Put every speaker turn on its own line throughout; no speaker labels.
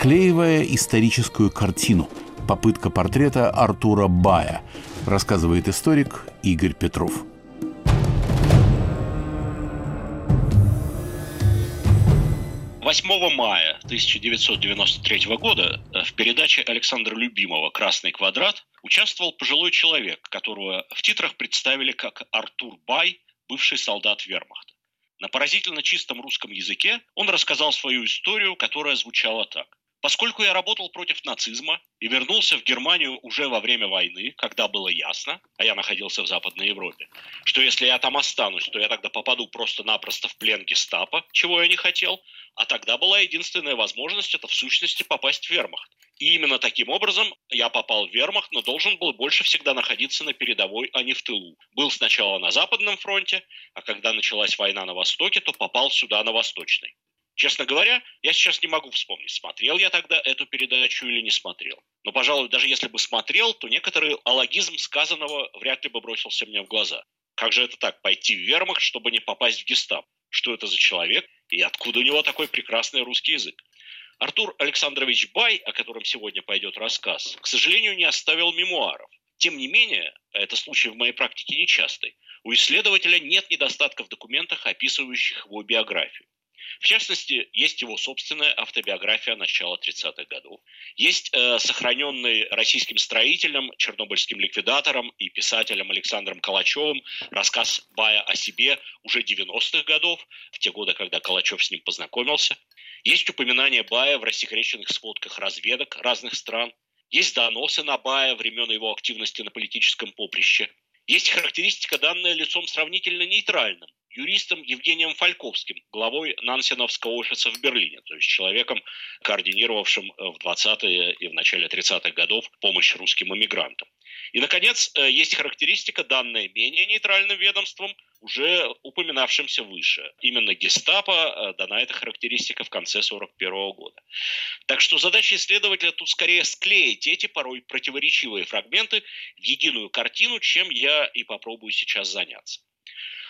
Склеивая историческую картину, попытка портрета Артура Бая, рассказывает историк Игорь Петров.
8 мая 1993 года э, в передаче Александра Любимого «Красный квадрат» участвовал пожилой человек, которого в титрах представили как Артур Бай, бывший солдат вермахта. На поразительно чистом русском языке он рассказал свою историю, которая звучала так. Поскольку я работал против нацизма и вернулся в Германию уже во время войны, когда было ясно, а я находился в Западной Европе, что если я там останусь, то я тогда попаду просто-напросто в плен гестапо, чего я не хотел, а тогда была единственная возможность это в сущности попасть в вермахт. И именно таким образом я попал в вермахт, но должен был больше всегда находиться на передовой, а не в тылу. Был сначала на Западном фронте, а когда началась война на Востоке, то попал сюда на Восточный. Честно говоря, я сейчас не могу вспомнить, смотрел я тогда эту передачу или не смотрел. Но, пожалуй, даже если бы смотрел, то некоторый алогизм сказанного вряд ли бы бросился мне в глаза. Как же это так, пойти в вермахт, чтобы не попасть в гестап? Что это за человек и откуда у него такой прекрасный русский язык? Артур Александрович Бай, о котором сегодня пойдет рассказ, к сожалению, не оставил мемуаров. Тем не менее, это случай в моей практике нечастый, у исследователя нет недостатков в документах, описывающих его биографию. В частности, есть его собственная автобиография начала 30-х годов. Есть э, сохраненный российским строителем, чернобыльским ликвидатором и писателем Александром Калачевым рассказ Бая о себе уже 90-х годов, в те годы, когда Калачев с ним познакомился. Есть упоминание Бая в рассекреченных сводках разведок разных стран. Есть доносы на Бая времен его активности на политическом поприще. Есть характеристика, данная лицом сравнительно нейтральным, юристом Евгением Фальковским, главой Нансеновского офиса в Берлине, то есть человеком, координировавшим в 20-е и в начале 30-х годов помощь русским иммигрантам. И, наконец, э, есть характеристика, данная менее нейтральным ведомством, уже упоминавшимся выше. Именно гестапо э, дана эта характеристика в конце 1941 года. Так что задача исследователя тут скорее склеить эти порой противоречивые фрагменты в единую картину, чем я и попробую сейчас заняться.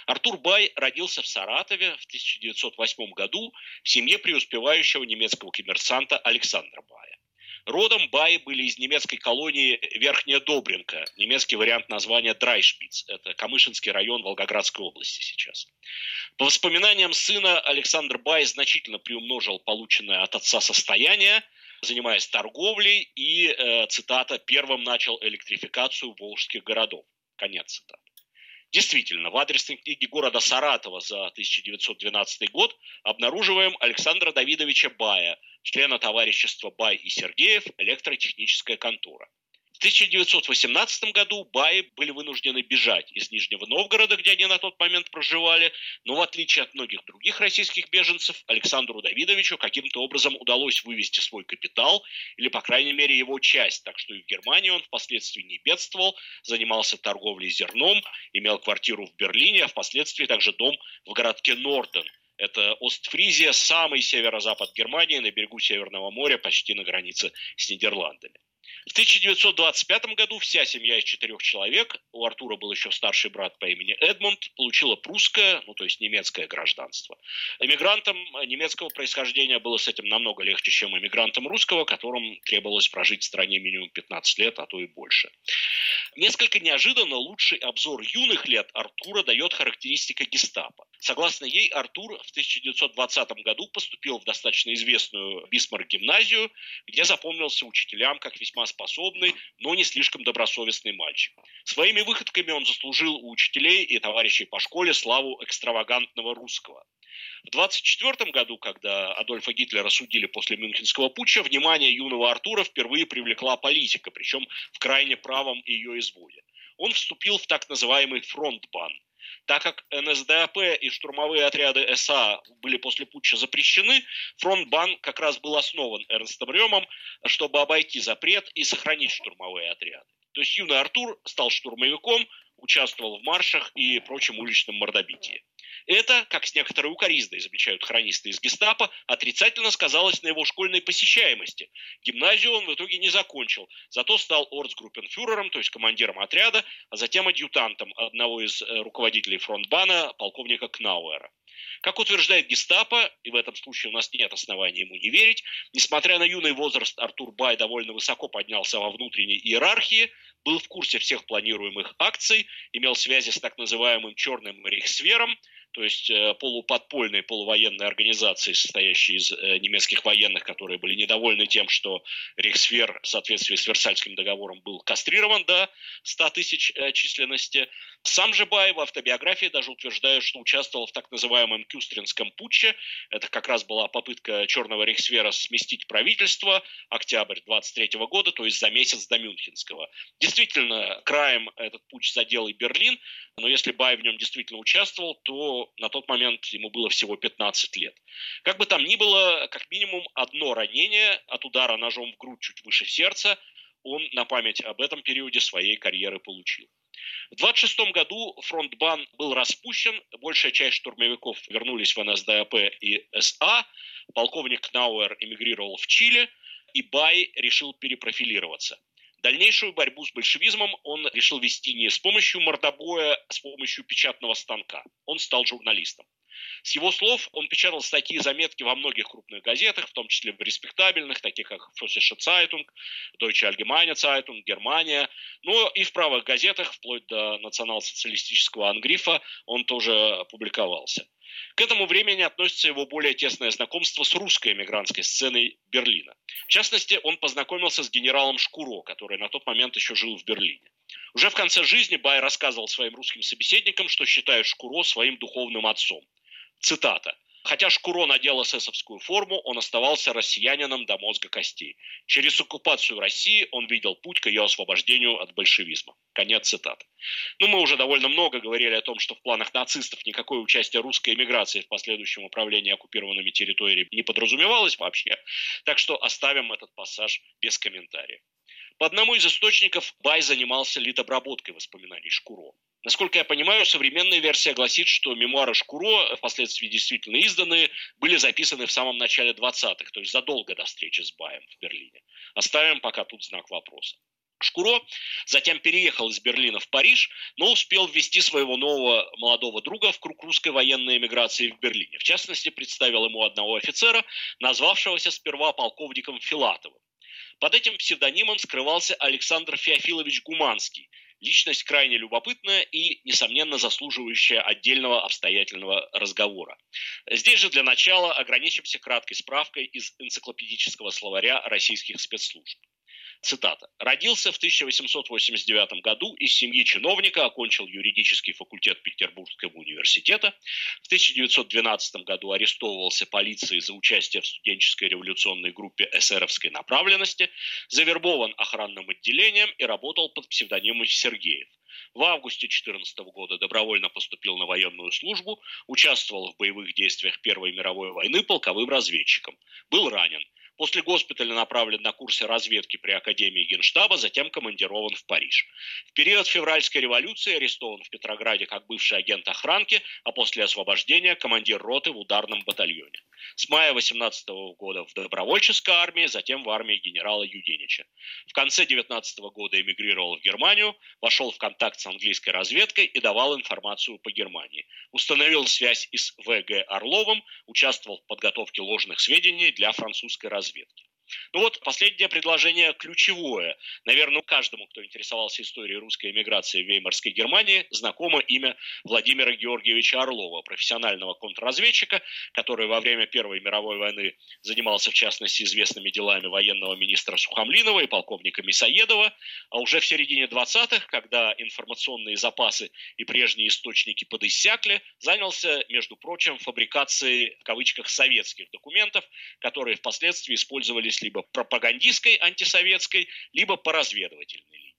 Артур Бай родился в Саратове в 1908 году в семье преуспевающего немецкого коммерсанта Александра Бая. Родом Баи были из немецкой колонии Верхняя Добринка, немецкий вариант названия Драйшпиц. Это Камышинский район Волгоградской области сейчас. По воспоминаниям сына, Александр Бай значительно приумножил полученное от отца состояние, занимаясь торговлей и, э, цитата, первым начал электрификацию волжских городов. Конец цитаты. Действительно, в адресной книге города Саратова за 1912 год обнаруживаем Александра Давидовича Бая, члена товарищества Бай и Сергеев «Электротехническая контора». 1918 году Баи были вынуждены бежать из Нижнего Новгорода, где они на тот момент проживали, но в отличие от многих других российских беженцев, Александру Давидовичу каким-то образом удалось вывести свой капитал, или, по крайней мере, его часть, так что и в Германии он впоследствии не бедствовал, занимался торговлей зерном, имел квартиру в Берлине, а впоследствии также дом в городке Норден, это Остфризия, самый северо-запад Германии, на берегу Северного моря, почти на границе с Нидерландами. В 1925 году вся семья из четырех человек, у Артура был еще старший брат по имени Эдмунд, получила прусское, ну то есть немецкое гражданство. Эмигрантам немецкого происхождения было с этим намного легче, чем эмигрантам русского, которым требовалось прожить в стране минимум 15 лет, а то и больше. Несколько неожиданно лучший обзор юных лет Артура дает характеристика гестапо. Согласно ей, Артур в 1920 году поступил в достаточно известную Бисмарк-гимназию, где запомнился учителям как весьма способный, но не слишком добросовестный мальчик. Своими выходками он заслужил у учителей и товарищей по школе славу экстравагантного русского. В 1924 году, когда Адольфа Гитлера судили после Мюнхенского путча, внимание юного Артура впервые привлекла политика, причем в крайне правом ее изводе. Он вступил в так называемый фронтбан – так как НСДАП и штурмовые отряды СА были после путча запрещены, фронтбан как раз был основан Эрнстом Ремом, чтобы обойти запрет и сохранить штурмовые отряды. То есть юный Артур стал штурмовиком, участвовал в маршах и прочем уличном мордобитии. Это, как с некоторой укоризной замечают хронисты из гестапо, отрицательно сказалось на его школьной посещаемости. Гимназию он в итоге не закончил, зато стал орцгруппенфюрером, то есть командиром отряда, а затем адъютантом одного из э, руководителей фронтбана, полковника Кнауэра. Как утверждает гестапо, и в этом случае у нас нет оснований ему не верить, несмотря на юный возраст, Артур Бай довольно высоко поднялся во внутренней иерархии, был в курсе всех планируемых акций, имел связи с так называемым черным рейхсвером, то есть э, полуподпольной, полувоенной организации, состоящей из э, немецких военных, которые были недовольны тем, что Рейхсвер в соответствии с Версальским договором был кастрирован до 100 тысяч э, численности. Сам же Бай в автобиографии даже утверждает, что участвовал в так называемом Кюстринском путче. Это как раз была попытка Черного Рейхсвера сместить правительство, октябрь 23 года, то есть за месяц до Мюнхенского. Действительно, краем этот путь задел и Берлин, но если Бай в нем действительно участвовал, то на тот момент ему было всего 15 лет. Как бы там ни было, как минимум одно ранение от удара ножом в грудь чуть выше сердца он на память об этом периоде своей карьеры получил. В 26 году фронтбан был распущен, большая часть штурмовиков вернулись в НСДАП и СА, полковник Науэр эмигрировал в Чили, и Бай решил перепрофилироваться – Дальнейшую борьбу с большевизмом он решил вести не с помощью мордобоя, а с помощью печатного станка. Он стал журналистом. С его слов он печатал статьи и заметки во многих крупных газетах, в том числе в респектабельных, таких как Фосиша Zeitung, Deutsche Allgemeine Zeitung, Германия, но и в правых газетах, вплоть до национал-социалистического ангрифа, он тоже публиковался. К этому времени относится его более тесное знакомство с русской эмигрантской сценой Берлина. В частности, он познакомился с генералом Шкуро, который на тот момент еще жил в Берлине. Уже в конце жизни Бай рассказывал своим русским собеседникам, что считает Шкуро своим духовным отцом. Цитата. Хотя Шкуро надел эсэсовскую форму, он оставался россиянином до мозга костей. Через оккупацию России он видел путь к ее освобождению от большевизма. Конец цитаты. Ну, мы уже довольно много говорили о том, что в планах нацистов никакое участие русской эмиграции в последующем управлении оккупированными территориями не подразумевалось вообще. Так что оставим этот пассаж без комментариев. По одному из источников Бай занимался литобработкой воспоминаний Шкуро. Насколько я понимаю, современная версия гласит, что мемуары Шкуро, впоследствии действительно изданные, были записаны в самом начале 20-х, то есть задолго до встречи с Баем в Берлине. Оставим пока тут знак вопроса. Шкуро затем переехал из Берлина в Париж, но успел ввести своего нового молодого друга в круг русской военной эмиграции в Берлине. В частности, представил ему одного офицера, назвавшегося сперва полковником Филатовым. Под этим псевдонимом скрывался Александр Феофилович Гуманский, личность крайне любопытная и, несомненно, заслуживающая отдельного обстоятельного разговора. Здесь же для начала ограничимся краткой справкой из энциклопедического словаря российских спецслужб. Цитата. «Родился в 1889 году из семьи чиновника, окончил юридический факультет Петербургского университета. В 1912 году арестовывался полицией за участие в студенческой революционной группе эсеровской направленности, завербован охранным отделением и работал под псевдонимом Сергеев. В августе 2014 года добровольно поступил на военную службу, участвовал в боевых действиях Первой мировой войны полковым разведчиком. Был ранен. После госпиталя направлен на курсы разведки при Академии Генштаба, затем командирован в Париж. В период февральской революции арестован в Петрограде как бывший агент охранки, а после освобождения командир роты в ударном батальоне. С мая 18 года в добровольческой армии, затем в армии генерала Юденича. В конце 19 года эмигрировал в Германию, вошел в контакт с английской разведкой и давал информацию по Германии. Установил связь и с В.Г. Орловым, участвовал в подготовке ложных сведений для французской разведки разведки. Ну вот, последнее предложение ключевое. Наверное, каждому, кто интересовался историей русской эмиграции в Веймарской Германии, знакомо имя Владимира Георгиевича Орлова, профессионального контрразведчика, который во время Первой мировой войны занимался, в частности, известными делами военного министра Сухомлинова и полковника Мисоедова, а уже в середине 20-х, когда информационные запасы и прежние источники подиссякли, занялся, между прочим, фабрикацией, в кавычках, советских документов, которые впоследствии использовались либо пропагандистской антисоветской, либо по разведывательной линии.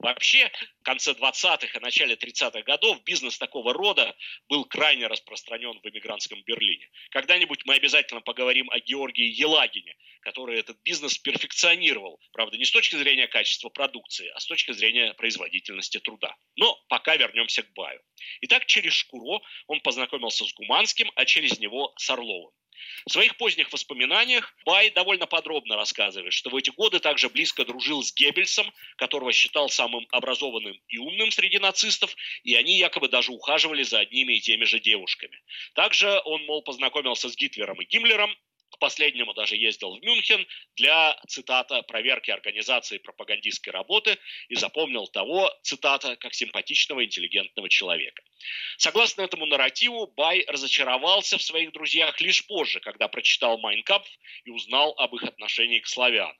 Вообще, в конце 20-х и начале 30-х годов бизнес такого рода был крайне распространен в эмигрантском Берлине. Когда-нибудь мы обязательно поговорим о Георгии Елагине, который этот бизнес перфекционировал. Правда, не с точки зрения качества продукции, а с точки зрения производительности труда. Но пока вернемся к Баю. Итак, через Шкуро он познакомился с Гуманским, а через него с Орловым. В своих поздних воспоминаниях Бай довольно подробно рассказывает, что в эти годы также близко дружил с Геббельсом, которого считал самым образованным и умным среди нацистов, и они якобы даже ухаживали за одними и теми же девушками. Также он, мол, познакомился с Гитлером и Гиммлером, к последнему даже ездил в Мюнхен для, цитата, проверки организации пропагандистской работы и запомнил того, цитата, как симпатичного интеллигентного человека. Согласно этому нарративу, Бай разочаровался в своих друзьях лишь позже, когда прочитал «Майнкамп» и узнал об их отношении к славянам.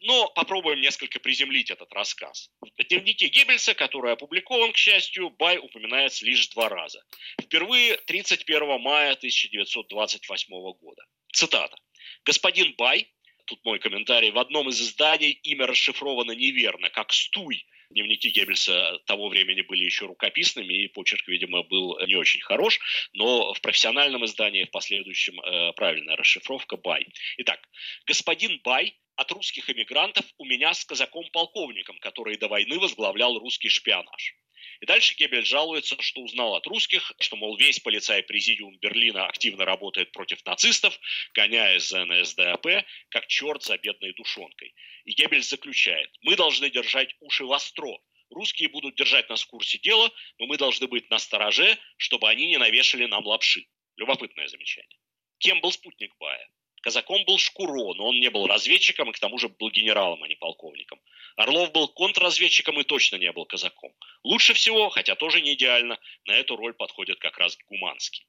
Но попробуем несколько приземлить этот рассказ. В дневнике Геббельса, который опубликован, к счастью, Бай упоминается лишь два раза. Впервые 31 мая 1928 года. Цитата. «Господин Бай, тут мой комментарий, в одном из изданий имя расшифровано неверно, как «Стуй». Дневники Геббельса того времени были еще рукописными, и почерк, видимо, был не очень хорош, но в профессиональном издании в последующем э, правильная расшифровка «Бай». Итак, господин Бай от русских эмигрантов у меня с казаком-полковником, который до войны возглавлял русский шпионаж. И дальше Геббель жалуется, что узнал от русских, что, мол, весь полицай президиум Берлина активно работает против нацистов, гоняясь за НСДАП, как черт за бедной душонкой. И Геббель заключает, мы должны держать уши востро, Русские будут держать нас в курсе дела, но мы должны быть на стороже, чтобы они не навешали нам лапши. Любопытное замечание. Кем был спутник Бая? Казаком был Шкуро, но он не был разведчиком и к тому же был генералом, а не полковником. Орлов был контрразведчиком и точно не был казаком. Лучше всего, хотя тоже не идеально, на эту роль подходит как раз Гуманский.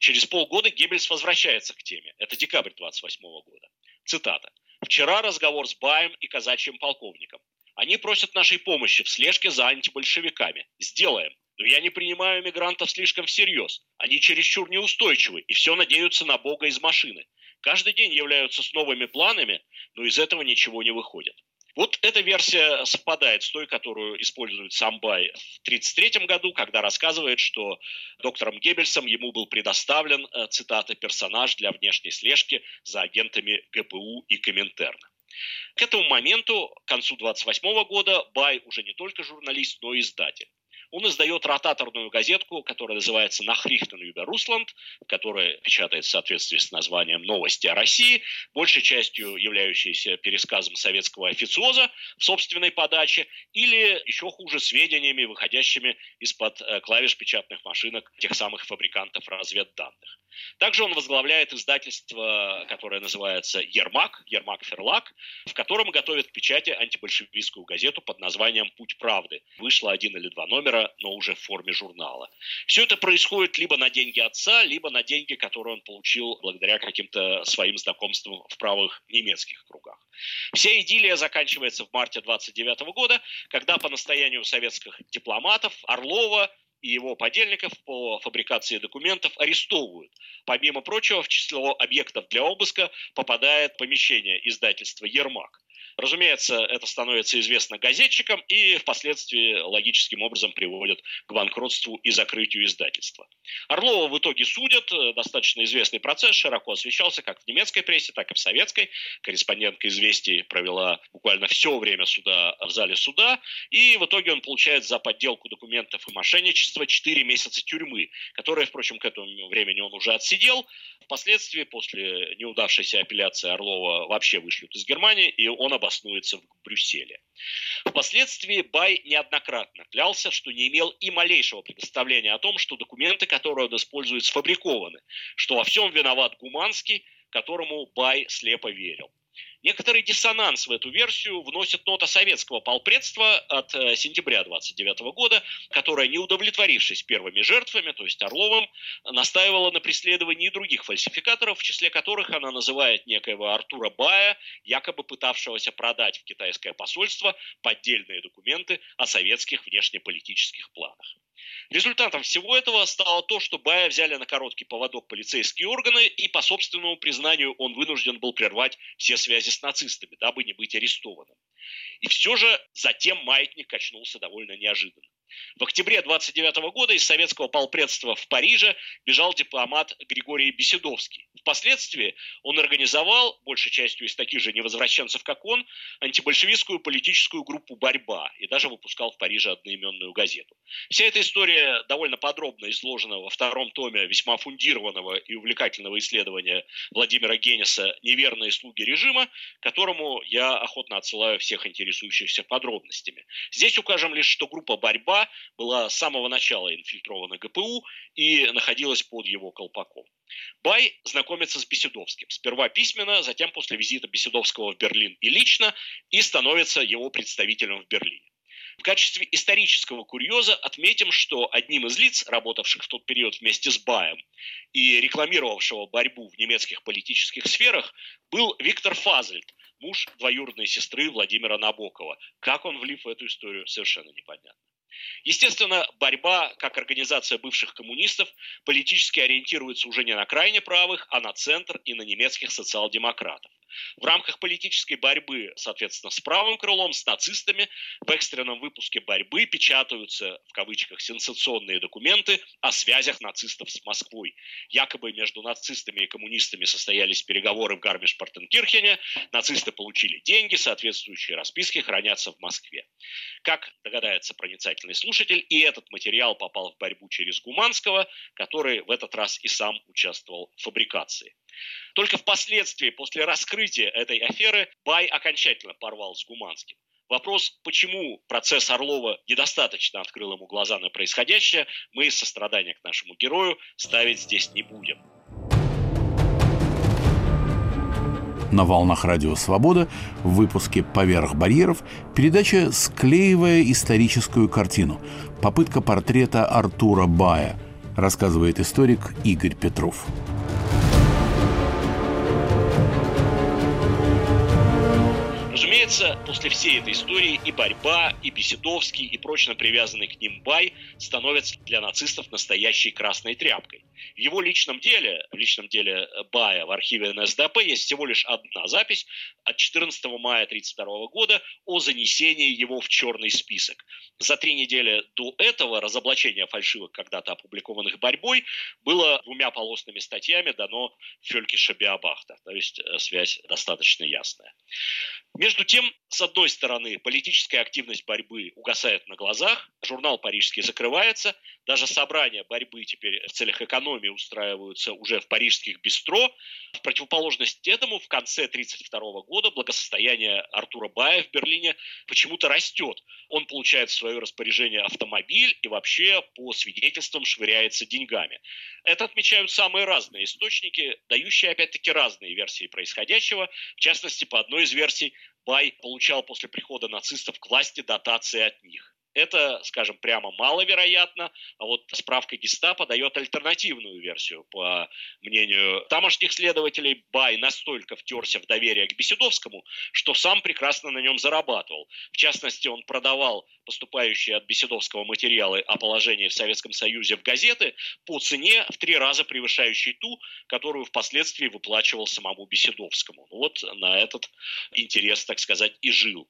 Через полгода Геббельс возвращается к теме. Это декабрь 28 года. Цитата. «Вчера разговор с Баем и казачьим полковником. Они просят нашей помощи в слежке за антибольшевиками. Сделаем. Но я не принимаю мигрантов слишком всерьез. Они чересчур неустойчивы и все надеются на Бога из машины каждый день являются с новыми планами, но из этого ничего не выходит. Вот эта версия совпадает с той, которую использует сам Бай в 1933 году, когда рассказывает, что доктором Геббельсом ему был предоставлен, э, цитата, персонаж для внешней слежки за агентами ГПУ и Коминтерна. К этому моменту, к концу 1928 года, Бай уже не только журналист, но и издатель. Он издает ротаторную газетку, которая называется «Нахрихтен über Русланд», которая печатается в соответствии с названием «Новости о России», большей частью являющейся пересказом советского официоза в собственной подаче, или еще хуже сведениями, выходящими из-под э, клавиш печатных машинок тех самых фабрикантов разведданных. Также он возглавляет издательство, которое называется «Ермак», «Ермак Ферлак», в котором готовит к печати антибольшевистскую газету под названием «Путь правды». Вышло один или два номера, но уже в форме журнала. Все это происходит либо на деньги отца, либо на деньги, которые он получил благодаря каким-то своим знакомствам в правых немецких кругах. Вся идиллия заканчивается в марте 29 года, когда по настоянию советских дипломатов Орлова и его подельников по фабрикации документов арестовывают. Помимо прочего, в число объектов для обыска попадает помещение издательства «Ермак». Разумеется, это становится известно газетчикам и впоследствии логическим образом приводит к банкротству и закрытию издательства. Орлова в итоге судят. Достаточно известный процесс широко освещался как в немецкой прессе, так и в советской. Корреспондентка «Известий» провела буквально все время суда в зале суда. И в итоге он получает за подделку документов и мошенничество 4 месяца тюрьмы, которые, впрочем, к этому времени он уже отсидел. Впоследствии, после неудавшейся апелляции Орлова, вообще вышлют из Германии, и он обоснуется в Брюсселе. Впоследствии Бай неоднократно клялся, что не имел и малейшего представления о том, что документы, которые он использует, сфабрикованы, что во всем виноват Гуманский, которому Бай слепо верил. Некоторый диссонанс в эту версию вносит нота советского полпредства от э, сентября 29 года, которая, не удовлетворившись первыми жертвами, то есть Орловым, настаивала на преследовании других фальсификаторов, в числе которых она называет некоего Артура Бая, якобы пытавшегося продать в китайское посольство поддельные документы о советских внешнеполитических планах. Результатом всего этого стало то, что Бая взяли на короткий поводок полицейские органы, и по собственному признанию он вынужден был прервать все связи с нацистами, дабы не быть арестованным. И все же затем маятник качнулся довольно неожиданно. В октябре 29 года из советского полпредства в Париже бежал дипломат Григорий Беседовский. Впоследствии он организовал, большей частью из таких же невозвращенцев, как он, антибольшевистскую политическую группу «Борьба» и даже выпускал в Париже одноименную газету. Вся эта история довольно подробно изложена во втором томе весьма фундированного и увлекательного исследования Владимира Генниса «Неверные слуги режима», которому я охотно отсылаю всех интересующихся подробностями. Здесь укажем лишь, что группа «Борьба» была с самого начала инфильтрована ГПУ и находилась под его колпаком. Бай знакомится с Беседовским. Сперва письменно, затем после визита Беседовского в Берлин и лично, и становится его представителем в Берлине. В качестве исторического курьеза отметим, что одним из лиц, работавших в тот период вместе с Баем и рекламировавшего борьбу в немецких политических сферах, был Виктор Фазельд, муж двоюродной сестры Владимира Набокова. Как он влип в эту историю, совершенно непонятно. Естественно, борьба, как организация бывших коммунистов, политически ориентируется уже не на крайне правых, а на центр и на немецких социал-демократов. В рамках политической борьбы, соответственно, с правым крылом, с нацистами, в экстренном выпуске борьбы печатаются, в кавычках, сенсационные документы о связях нацистов с Москвой. Якобы между нацистами и коммунистами состоялись переговоры в Гармиш-Партенкирхене, нацисты получили деньги, соответствующие расписки хранятся в Москве. Как догадается проницательный слушатель, и этот материал попал в борьбу через Гуманского, который в этот раз и сам участвовал в фабрикации. Только впоследствии, после раскрытия этой аферы, Бай окончательно порвал с Гуманским. Вопрос, почему процесс Орлова недостаточно открыл ему глаза на происходящее, мы из сострадания к нашему герою ставить здесь не будем.
На волнах Радио Свобода в выпуске «Поверх барьеров» передача «Склеивая историческую картину». Попытка портрета Артура Бая, рассказывает историк Игорь Петров.
Разумеется, после всей этой истории и борьба, и Беседовский, и прочно привязанный к ним Бай становятся для нацистов настоящей красной тряпкой. В его личном деле, в личном деле Бая в архиве НСДАП есть всего лишь одна запись от 14 мая 1932 года о занесении его в черный список. За три недели до этого разоблачение фальшивок, когда-то опубликованных борьбой, было двумя полосными статьями дано Фелькиша Биабахта. То есть э, связь достаточно ясная. Между тем, с одной стороны, политическая активность борьбы угасает на глазах, журнал парижский закрывается, даже собрания борьбы теперь в целях экономии устраиваются уже в парижских бистро. В противоположность этому в конце 1932 года благосостояние Артура Бая в Берлине почему-то растет. Он получает в свое распоряжение автомобиль и вообще по свидетельствам швыряется деньгами. Это отмечают самые разные источники, дающие опять-таки разные версии происходящего. В частности, по одной из версий, Бай получал после прихода нацистов к власти дотации от них. Это, скажем, прямо маловероятно, а вот справка гестапо дает альтернативную версию. По мнению тамошних следователей, Бай настолько втерся в доверие к Беседовскому, что сам прекрасно на нем зарабатывал. В частности, он продавал поступающие от Беседовского материалы о положении в Советском Союзе в газеты по цене в три раза превышающей ту, которую впоследствии выплачивал самому Беседовскому. Ну вот на этот интерес, так сказать, и жил.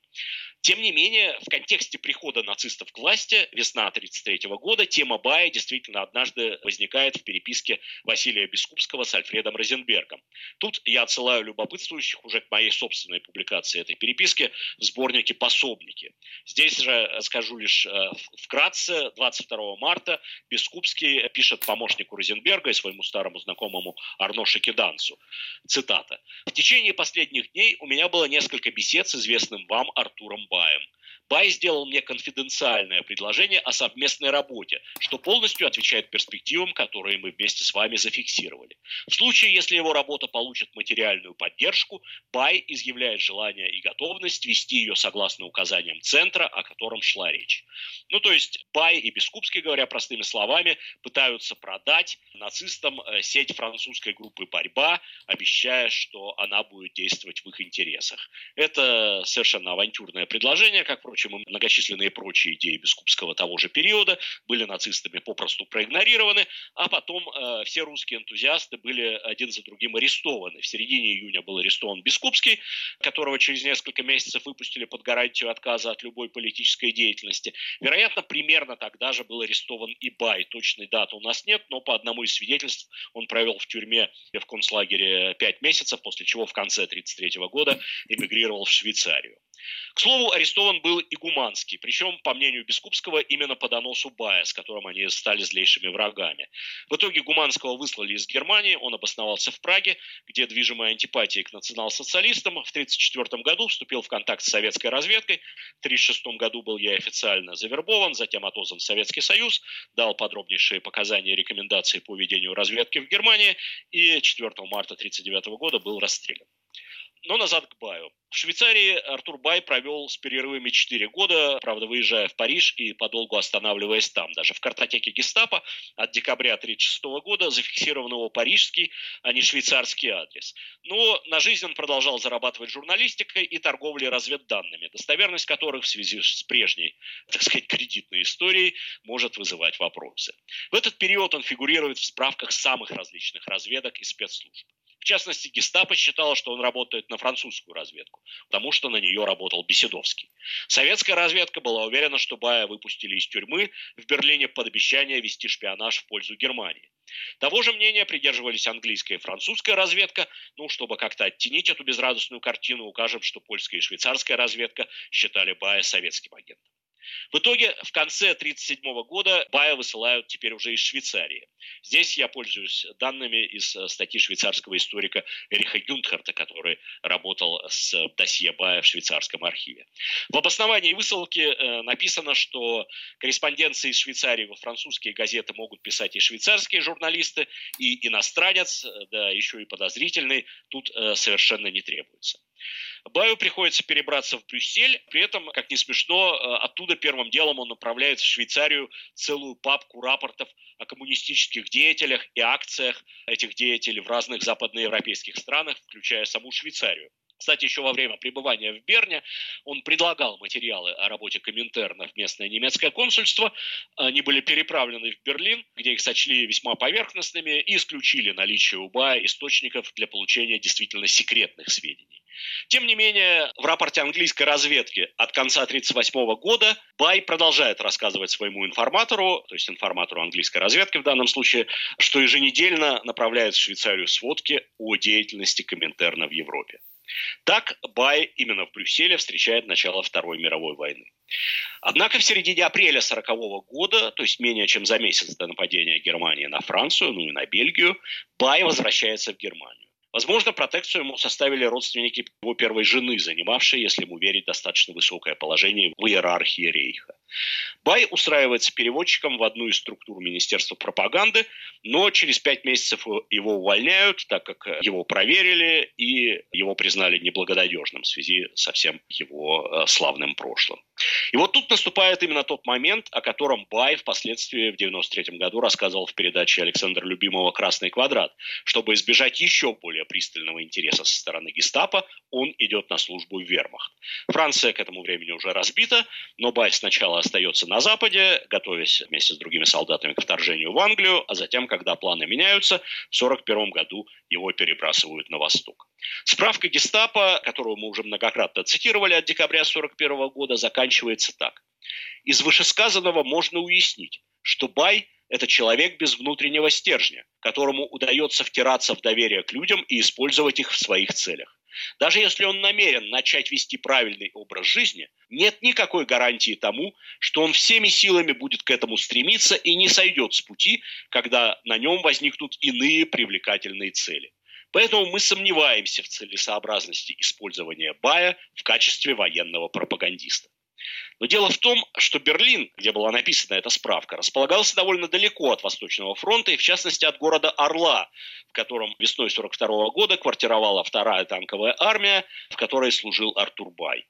Тем не менее, в контексте прихода нацистов к власти весна 1933 года тема Бая действительно однажды возникает в переписке Василия Бескупского с Альфредом Розенбергом. Тут я отсылаю любопытствующих уже к моей собственной публикации этой переписки в сборнике «Пособники». Здесь же скажу лишь э, вкратце, 22 марта Бескупский пишет помощнику Розенберга и своему старому знакомому Арно Шакиданцу. Цитата. «В течение последних дней у меня было несколько бесед с известным вам Артуром Баем. Бай сделал мне конфиденциальное предложение о совместной работе, что полностью отвечает перспективам, которые мы вместе с вами зафиксировали. В случае, если его работа получит материальную поддержку, Бай изъявляет желание и готовность вести ее согласно указаниям центра, о котором шла речь. Ну, то есть Бай и Бескупский, говоря простыми словами, пытаются продать нацистам э, сеть французской группы «Борьба», обещая, что она будет действовать в их интересах. Это совершенно авантюрное предложение, как, впрочем, впрочем, и многочисленные прочие идеи Бескупского того же периода были нацистами попросту проигнорированы, а потом э, все русские энтузиасты были один за другим арестованы. В середине июня был арестован Бескупский, которого через несколько месяцев выпустили под гарантию отказа от любой политической деятельности. Вероятно, примерно тогда же был арестован и Бай. Точной даты у нас нет, но по одному из свидетельств он провел в тюрьме в концлагере пять месяцев, после чего в конце 1933 года эмигрировал в Швейцарию. К слову, арестован был и Гуманский, причем, по мнению Бескупского, именно по доносу Бая, с которым они стали злейшими врагами. В итоге Гуманского выслали из Германии, он обосновался в Праге, где, движимой антипатией к национал-социалистам, в 1934 году вступил в контакт с советской разведкой, в 1936 году был я официально завербован, затем отозван в Советский Союз, дал подробнейшие показания и рекомендации по ведению разведки в Германии и 4 марта 1939 года был расстрелян. Но назад к Баю. В Швейцарии Артур Бай провел с перерывами 4 года, правда, выезжая в Париж и подолгу останавливаясь там. Даже в картотеке гестапо от декабря 1936 года зафиксирован его парижский, а не швейцарский адрес. Но на жизнь он продолжал зарабатывать журналистикой и торговлей разведданными, достоверность которых в связи с прежней, так сказать, кредитной историей может вызывать вопросы. В этот период он фигурирует в справках самых различных разведок и спецслужб. В частности, гестапо считало, что он работает на французскую разведку, потому что на нее работал Беседовский. Советская разведка была уверена, что Бая выпустили из тюрьмы в Берлине под обещание вести шпионаж в пользу Германии. Того же мнения придерживались английская и французская разведка. Ну, чтобы как-то оттенить эту безрадостную картину, укажем, что польская и швейцарская разведка считали Бая советским агентом. В итоге в конце 1937 года Бая высылают теперь уже из Швейцарии. Здесь я пользуюсь данными из э, статьи швейцарского историка Эриха Гюнтхарта, который работал с досье Бая в швейцарском архиве. В обосновании высылки э, написано, что корреспонденции из Швейцарии во французские газеты могут писать и швейцарские журналисты, и иностранец, э, да еще и подозрительный, тут совершенно не требуется. Баю приходится перебраться в Брюссель, при этом, как не смешно, э, оттуда первым делом он направляет в Швейцарию целую папку рапортов о коммунистических деятелях и акциях этих деятелей в разных западноевропейских странах, включая саму Швейцарию. Кстати, еще во время пребывания в Берне он предлагал материалы о работе Коминтерна в местное немецкое консульство. Они были переправлены в Берлин, где их сочли весьма поверхностными и исключили наличие у Бая источников для получения действительно секретных сведений. Тем не менее, в рапорте английской разведки от конца 1938 года Бай продолжает рассказывать своему информатору, то есть информатору английской разведки в данном случае, что еженедельно направляет в Швейцарию сводки о деятельности Коминтерна в Европе. Так Бай именно в Брюсселе встречает начало Второй мировой войны. Однако в середине апреля 1940 года, то есть менее чем за месяц до нападения Германии на Францию, ну и на Бельгию, Бай возвращается в Германию. Возможно, протекцию ему составили родственники его первой жены, занимавшие, если ему верить, достаточно высокое положение в иерархии рейха. Бай устраивается переводчиком в одну из структур Министерства пропаганды, но через пять месяцев его увольняют, так как его проверили и его признали неблагонадежным в связи со всем его э, славным прошлым. И вот тут наступает именно тот момент, о котором Бай впоследствии в 1993 году рассказывал в передаче Александра Любимого «Красный квадрат». Чтобы избежать еще более пристального интереса со стороны гестапо, он идет на службу в вермахт. Франция к этому времени уже разбита, но Бай сначала остается на Западе, готовясь вместе с другими солдатами к вторжению в Англию, а затем, когда планы меняются, в 1941 году его перебрасывают на восток. Справка гестапо, которую мы уже многократно цитировали от декабря 1941 года, заканчивается так. Из вышесказанного можно уяснить, что Бай – это человек без внутреннего стержня, которому удается втираться в доверие к людям и использовать их в своих целях. Даже если он намерен начать вести правильный образ жизни, нет никакой гарантии тому, что он всеми силами будет к этому стремиться и не сойдет с пути, когда на нем возникнут иные привлекательные цели. Поэтому мы сомневаемся в целесообразности использования Бая в качестве военного пропагандиста. Но дело в том, что Берлин, где была написана эта справка, располагался довольно далеко от Восточного фронта и, в частности, от города Орла, в котором весной 1942 года квартировала вторая танковая армия, в которой служил Артур Бай.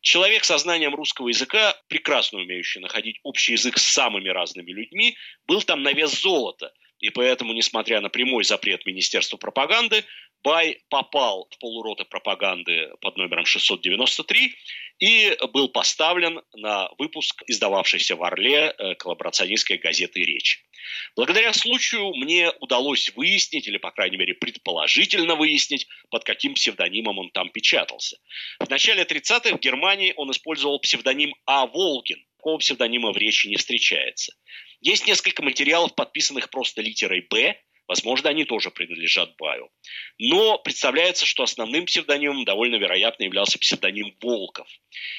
Человек со знанием русского языка, прекрасно умеющий находить общий язык с самыми разными людьми, был там на вес золота – и поэтому, несмотря на прямой запрет Министерства пропаганды, Бай попал в полуроты пропаганды под номером 693 и был поставлен на выпуск издававшейся в Орле э, коллаборационистской газеты «Речь». Благодаря случаю мне удалось выяснить, или, по крайней мере, предположительно выяснить, под каким псевдонимом он там печатался. В начале 30-х в Германии он использовал псевдоним А. Волгин. Такого псевдонима в речи не встречается. Есть несколько материалов, подписанных просто литерой «Б», Возможно, они тоже принадлежат Баю. Но представляется, что основным псевдонимом довольно вероятно являлся псевдоним Волков.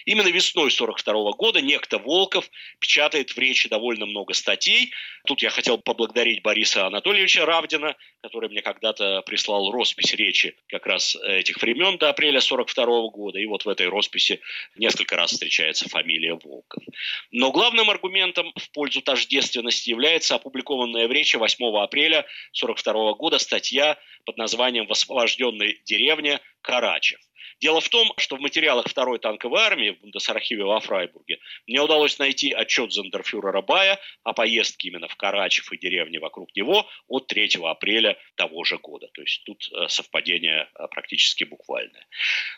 Именно весной 1942 года некто Волков печатает в речи довольно много статей. Тут я хотел поблагодарить Бориса Анатольевича Равдина, который мне когда-то прислал роспись речи как раз этих времен до апреля 1942 года. И вот в этой росписи несколько раз встречается фамилия Волков. Но главным аргументом в пользу тождественности является опубликованная в речи 8 апреля 1942 года статья под названием «В освобожденной деревне Карачев». Дело в том, что в материалах второй танковой армии в Бундесархиве во Фрайбурге мне удалось найти отчет зондерфюрера Бая о поездке именно в Карачев и деревне вокруг него от 3 апреля того же года. То есть тут э, совпадение э, практически буквальное.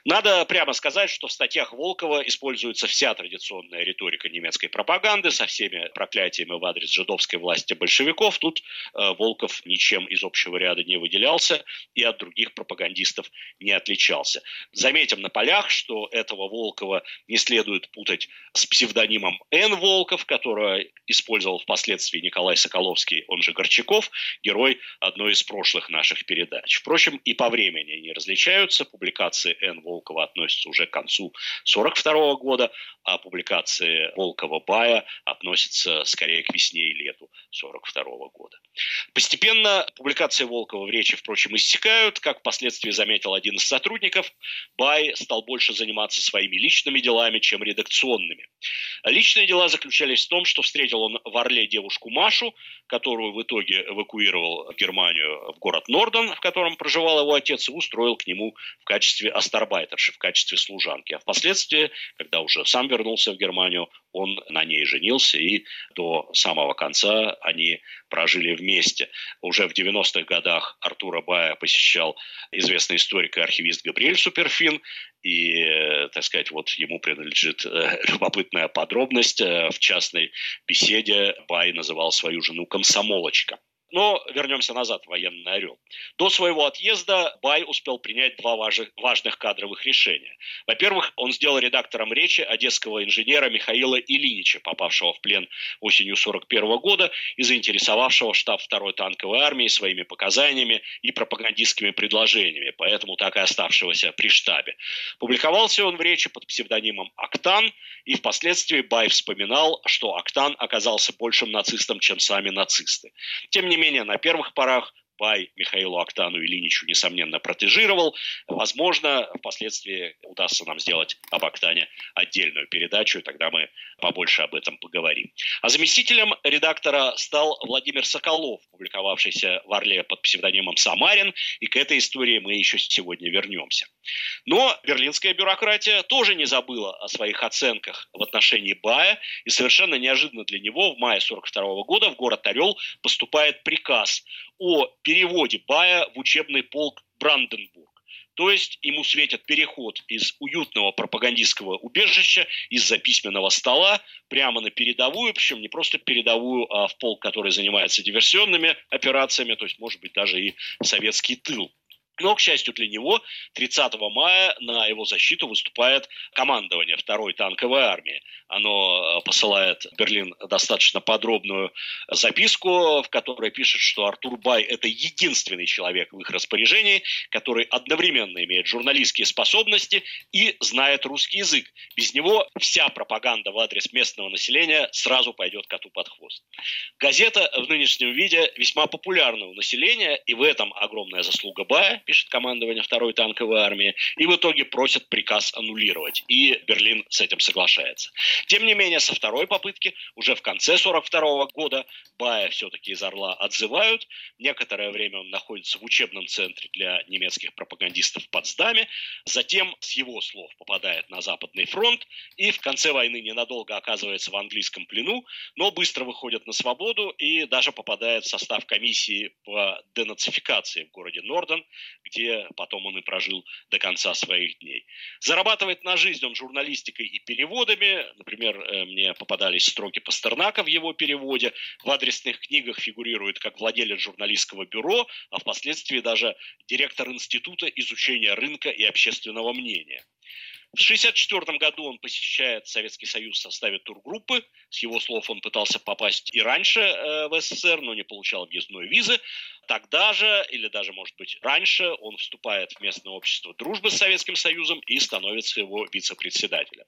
Надо прямо сказать, что в статьях Волкова используется вся традиционная риторика немецкой пропаганды со всеми проклятиями в адрес жидовской власти большевиков. Тут э, Волков ничем из общего ряда не выделялся и от других пропагандистов не отличался. Заметим на полях, что этого Волкова не следует путать с псевдонимом Н. Волков, которого использовал впоследствии Николай Соколовский, он же Горчаков, герой одной из прошлых наших передач. Впрочем, и по времени они различаются. Публикации Н. Волкова относятся уже к концу 1942 года, а публикации Волкова-Бая относятся скорее к весне и лету 1942 года. Постепенно публикации Волкова в речи, впрочем, иссякают. Как впоследствии заметил один из сотрудников, Бай стал больше заниматься своими личными делами, чем редакционными. Личные дела заключались в том, что встретил он в Орле девушку Машу, которую в итоге эвакуировал в Германию в город Норден, в котором проживал его отец, и устроил к нему в качестве астарбайтерши, в качестве служанки. А впоследствии, когда уже сам вернулся в Германию, он на ней женился, и до самого конца они прожили вместе. Уже в 90-х годах Артура Бая посещал известный историк и архивист Габриэль Суперфин, и, э, так сказать, вот ему принадлежит э, любопытная подробность. Э, в частной беседе Бай называл свою жену комсомолочка. Но вернемся назад в военный орел. До своего отъезда Бай успел принять два важных, кадровых решения. Во-первых, он сделал редактором речи одесского инженера Михаила Ильинича, попавшего в плен осенью 1941 года и заинтересовавшего штаб второй танковой армии своими показаниями и пропагандистскими предложениями, поэтому так и оставшегося при штабе. Публиковался он в речи под псевдонимом Актан, и впоследствии Бай вспоминал, что Актан оказался большим нацистом, чем сами нацисты. Тем не менее, на первых порах Бай Михаилу Актану Ильиничу, несомненно, протежировал. Возможно, впоследствии удастся нам сделать об Актане отдельную передачу, и тогда мы побольше об этом поговорим. А заместителем редактора стал Владимир Соколов, публиковавшийся в Орле под псевдонимом Самарин, и к этой истории мы еще сегодня вернемся. Но берлинская бюрократия тоже не забыла о своих оценках в отношении Бая, и совершенно неожиданно для него в мае 1942 года в город Орел поступает приказ о переводе Бая в учебный полк Бранденбург. То есть ему светит переход из уютного пропагандистского убежища, из-за письменного стола, прямо на передовую, причем не просто передовую, а в полк, который занимается диверсионными операциями, то есть, может быть, даже и советский тыл. Но, к счастью для него, 30 мая на его защиту выступает командование второй танковой армии. Оно э, посылает в Берлин достаточно подробную записку, в которой пишет, что Артур Бай – это единственный человек в их распоряжении, который одновременно имеет журналистские способности и знает русский язык. Без него вся пропаганда в адрес местного населения сразу пойдет коту под хвост. Газета в нынешнем виде весьма популярна у населения, и в этом огромная заслуга Бая, пишет командование второй танковой армии, и в итоге просят приказ аннулировать. И Берлин с этим соглашается. Тем не менее, со второй попытки, уже в конце 42 года, Бая все-таки из Орла отзывают. Некоторое время он находится в учебном центре для немецких пропагандистов в Потсдаме. Затем, с его слов, попадает на Западный фронт и в конце войны ненадолго оказывается в английском плену, но быстро выходит на свободу и даже попадает в состав комиссии по денацификации в городе Норден, где потом он и прожил до конца своих дней. Зарабатывает на жизнь он журналистикой и переводами. Например, э, мне попадались строки Пастернака в его переводе. В адресных книгах фигурирует как владелец журналистского бюро, а впоследствии даже директор Института изучения рынка и общественного мнения. В 1964 году он посещает Советский Союз в составе тургруппы. С его слов он пытался попасть и раньше э, в СССР, но не получал въездной визы. Тогда же, или даже, может быть, раньше, он вступает в местное общество дружбы с Советским Союзом и становится его вице-председателем.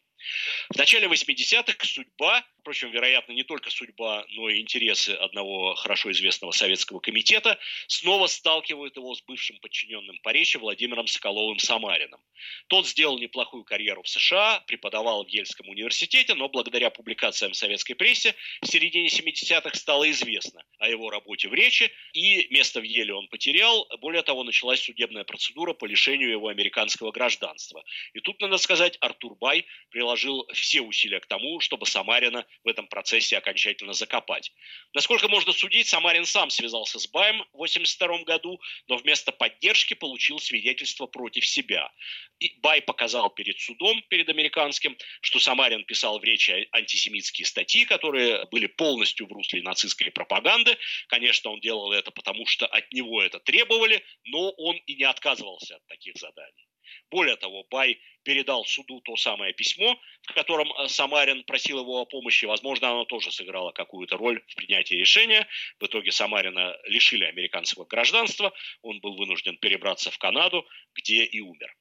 В начале 80-х судьба, впрочем, вероятно, не только судьба, но и интересы одного хорошо известного советского комитета снова сталкивают его с бывшим подчиненным по речи Владимиром Соколовым-Самариным. Тот сделал неплохую карьеру в США, преподавал в Ельском университете, но благодаря публикациям в советской прессе в середине 70-х стало известно о его работе в речи, и место в Еле он потерял. Более того, началась судебная процедура по лишению его американского гражданства. И тут, надо сказать, Артур Бай приложил все усилия к тому, чтобы Самарина в этом процессе окончательно закопать. Насколько можно судить, Самарин сам связался с Баем в 1982 году, но вместо поддержки получил свидетельство против себя. И Бай показал перед судом, перед американским, что Самарин писал в речи антисемитские статьи, которые были полностью в русле нацистской пропаганды. Конечно, он делал это потому, что от него это требовали, но он и не отказывался от таких заданий. Более того, Бай передал суду то самое письмо, в котором э, Самарин просил его о помощи. Возможно, оно тоже сыграло какую-то роль в принятии решения. В итоге Самарина лишили американского гражданства. Он был вынужден перебраться в Канаду, где и умер.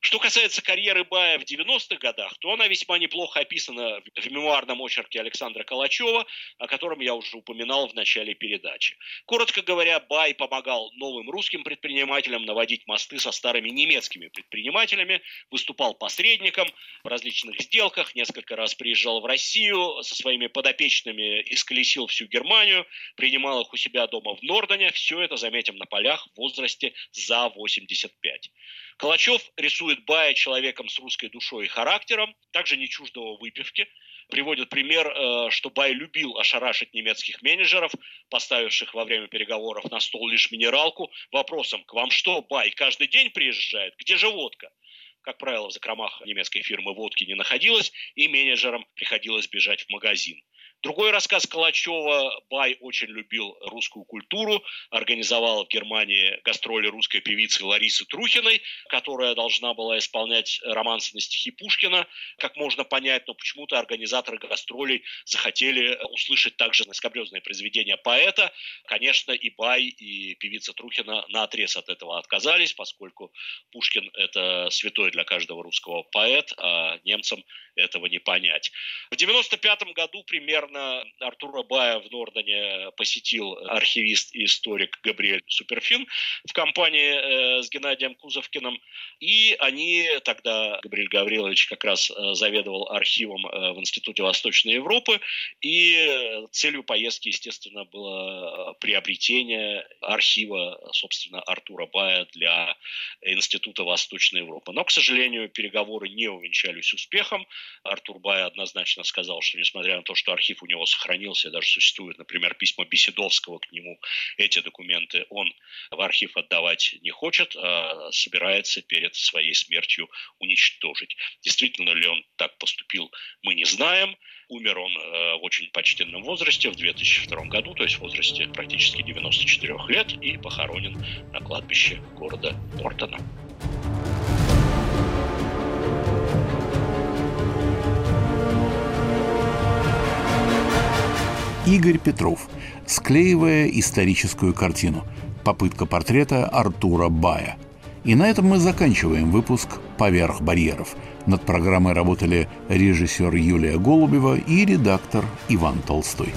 Что касается карьеры Бая в 90-х годах, то она весьма неплохо описана в мемуарном очерке Александра Калачева, о котором я уже упоминал в начале передачи. Коротко говоря, Бай помогал новым русским предпринимателям наводить мосты со старыми немецкими предпринимателями, выступал посредником в различных сделках, несколько раз приезжал в Россию со своими подопечными, исколесил всю Германию, принимал их у себя дома в Нордоне. Все это, заметим, на полях в возрасте за 85. Калачев рисует Бая человеком с русской душой и характером, также не чуждого выпивки. Приводит пример, э, что Бай любил ошарашить немецких менеджеров, поставивших во время переговоров на стол лишь минералку, вопросом «К вам что, Бай, каждый день приезжает? Где же водка?» Как правило, в закромах немецкой фирмы водки не находилось, и менеджерам приходилось бежать в магазин. Другой рассказ Калачева. Бай очень любил русскую культуру, организовал в Германии гастроли русской певицы Ларисы Трухиной, которая должна была исполнять романсы на стихи Пушкина, как можно понять, но почему-то организаторы гастролей захотели услышать также скобрезное произведение поэта. Конечно, и Бай, и певица Трухина на отрез от этого отказались, поскольку Пушкин – это святой для каждого русского поэт, а немцам этого не понять. В 95 году примерно Артура Бая в Нордоне посетил архивист и историк Габриэль Суперфин в компании э, с Геннадием Кузовкиным. И они тогда, Габриэль Гаврилович как раз э, заведовал архивом э, в Институте Восточной Европы. И целью поездки, естественно, было приобретение архива, собственно, Артура Бая для Института Восточной Европы. Но, к сожалению, переговоры не увенчались успехом. Артур Бай однозначно сказал, что несмотря на то, что архив у него сохранился, даже существует, например, письма Беседовского к нему, эти документы он в архив отдавать не хочет, а собирается перед своей смертью уничтожить. Действительно ли он так поступил, мы не знаем. Умер он э, в очень почтенном возрасте, в 2002 году, то есть в возрасте практически 94 лет, и похоронен на кладбище города Портона.
Игорь Петров, склеивая историческую картину. Попытка портрета Артура Бая. И на этом мы заканчиваем выпуск «Поверх барьеров». Над программой работали режиссер Юлия Голубева и редактор Иван Толстой.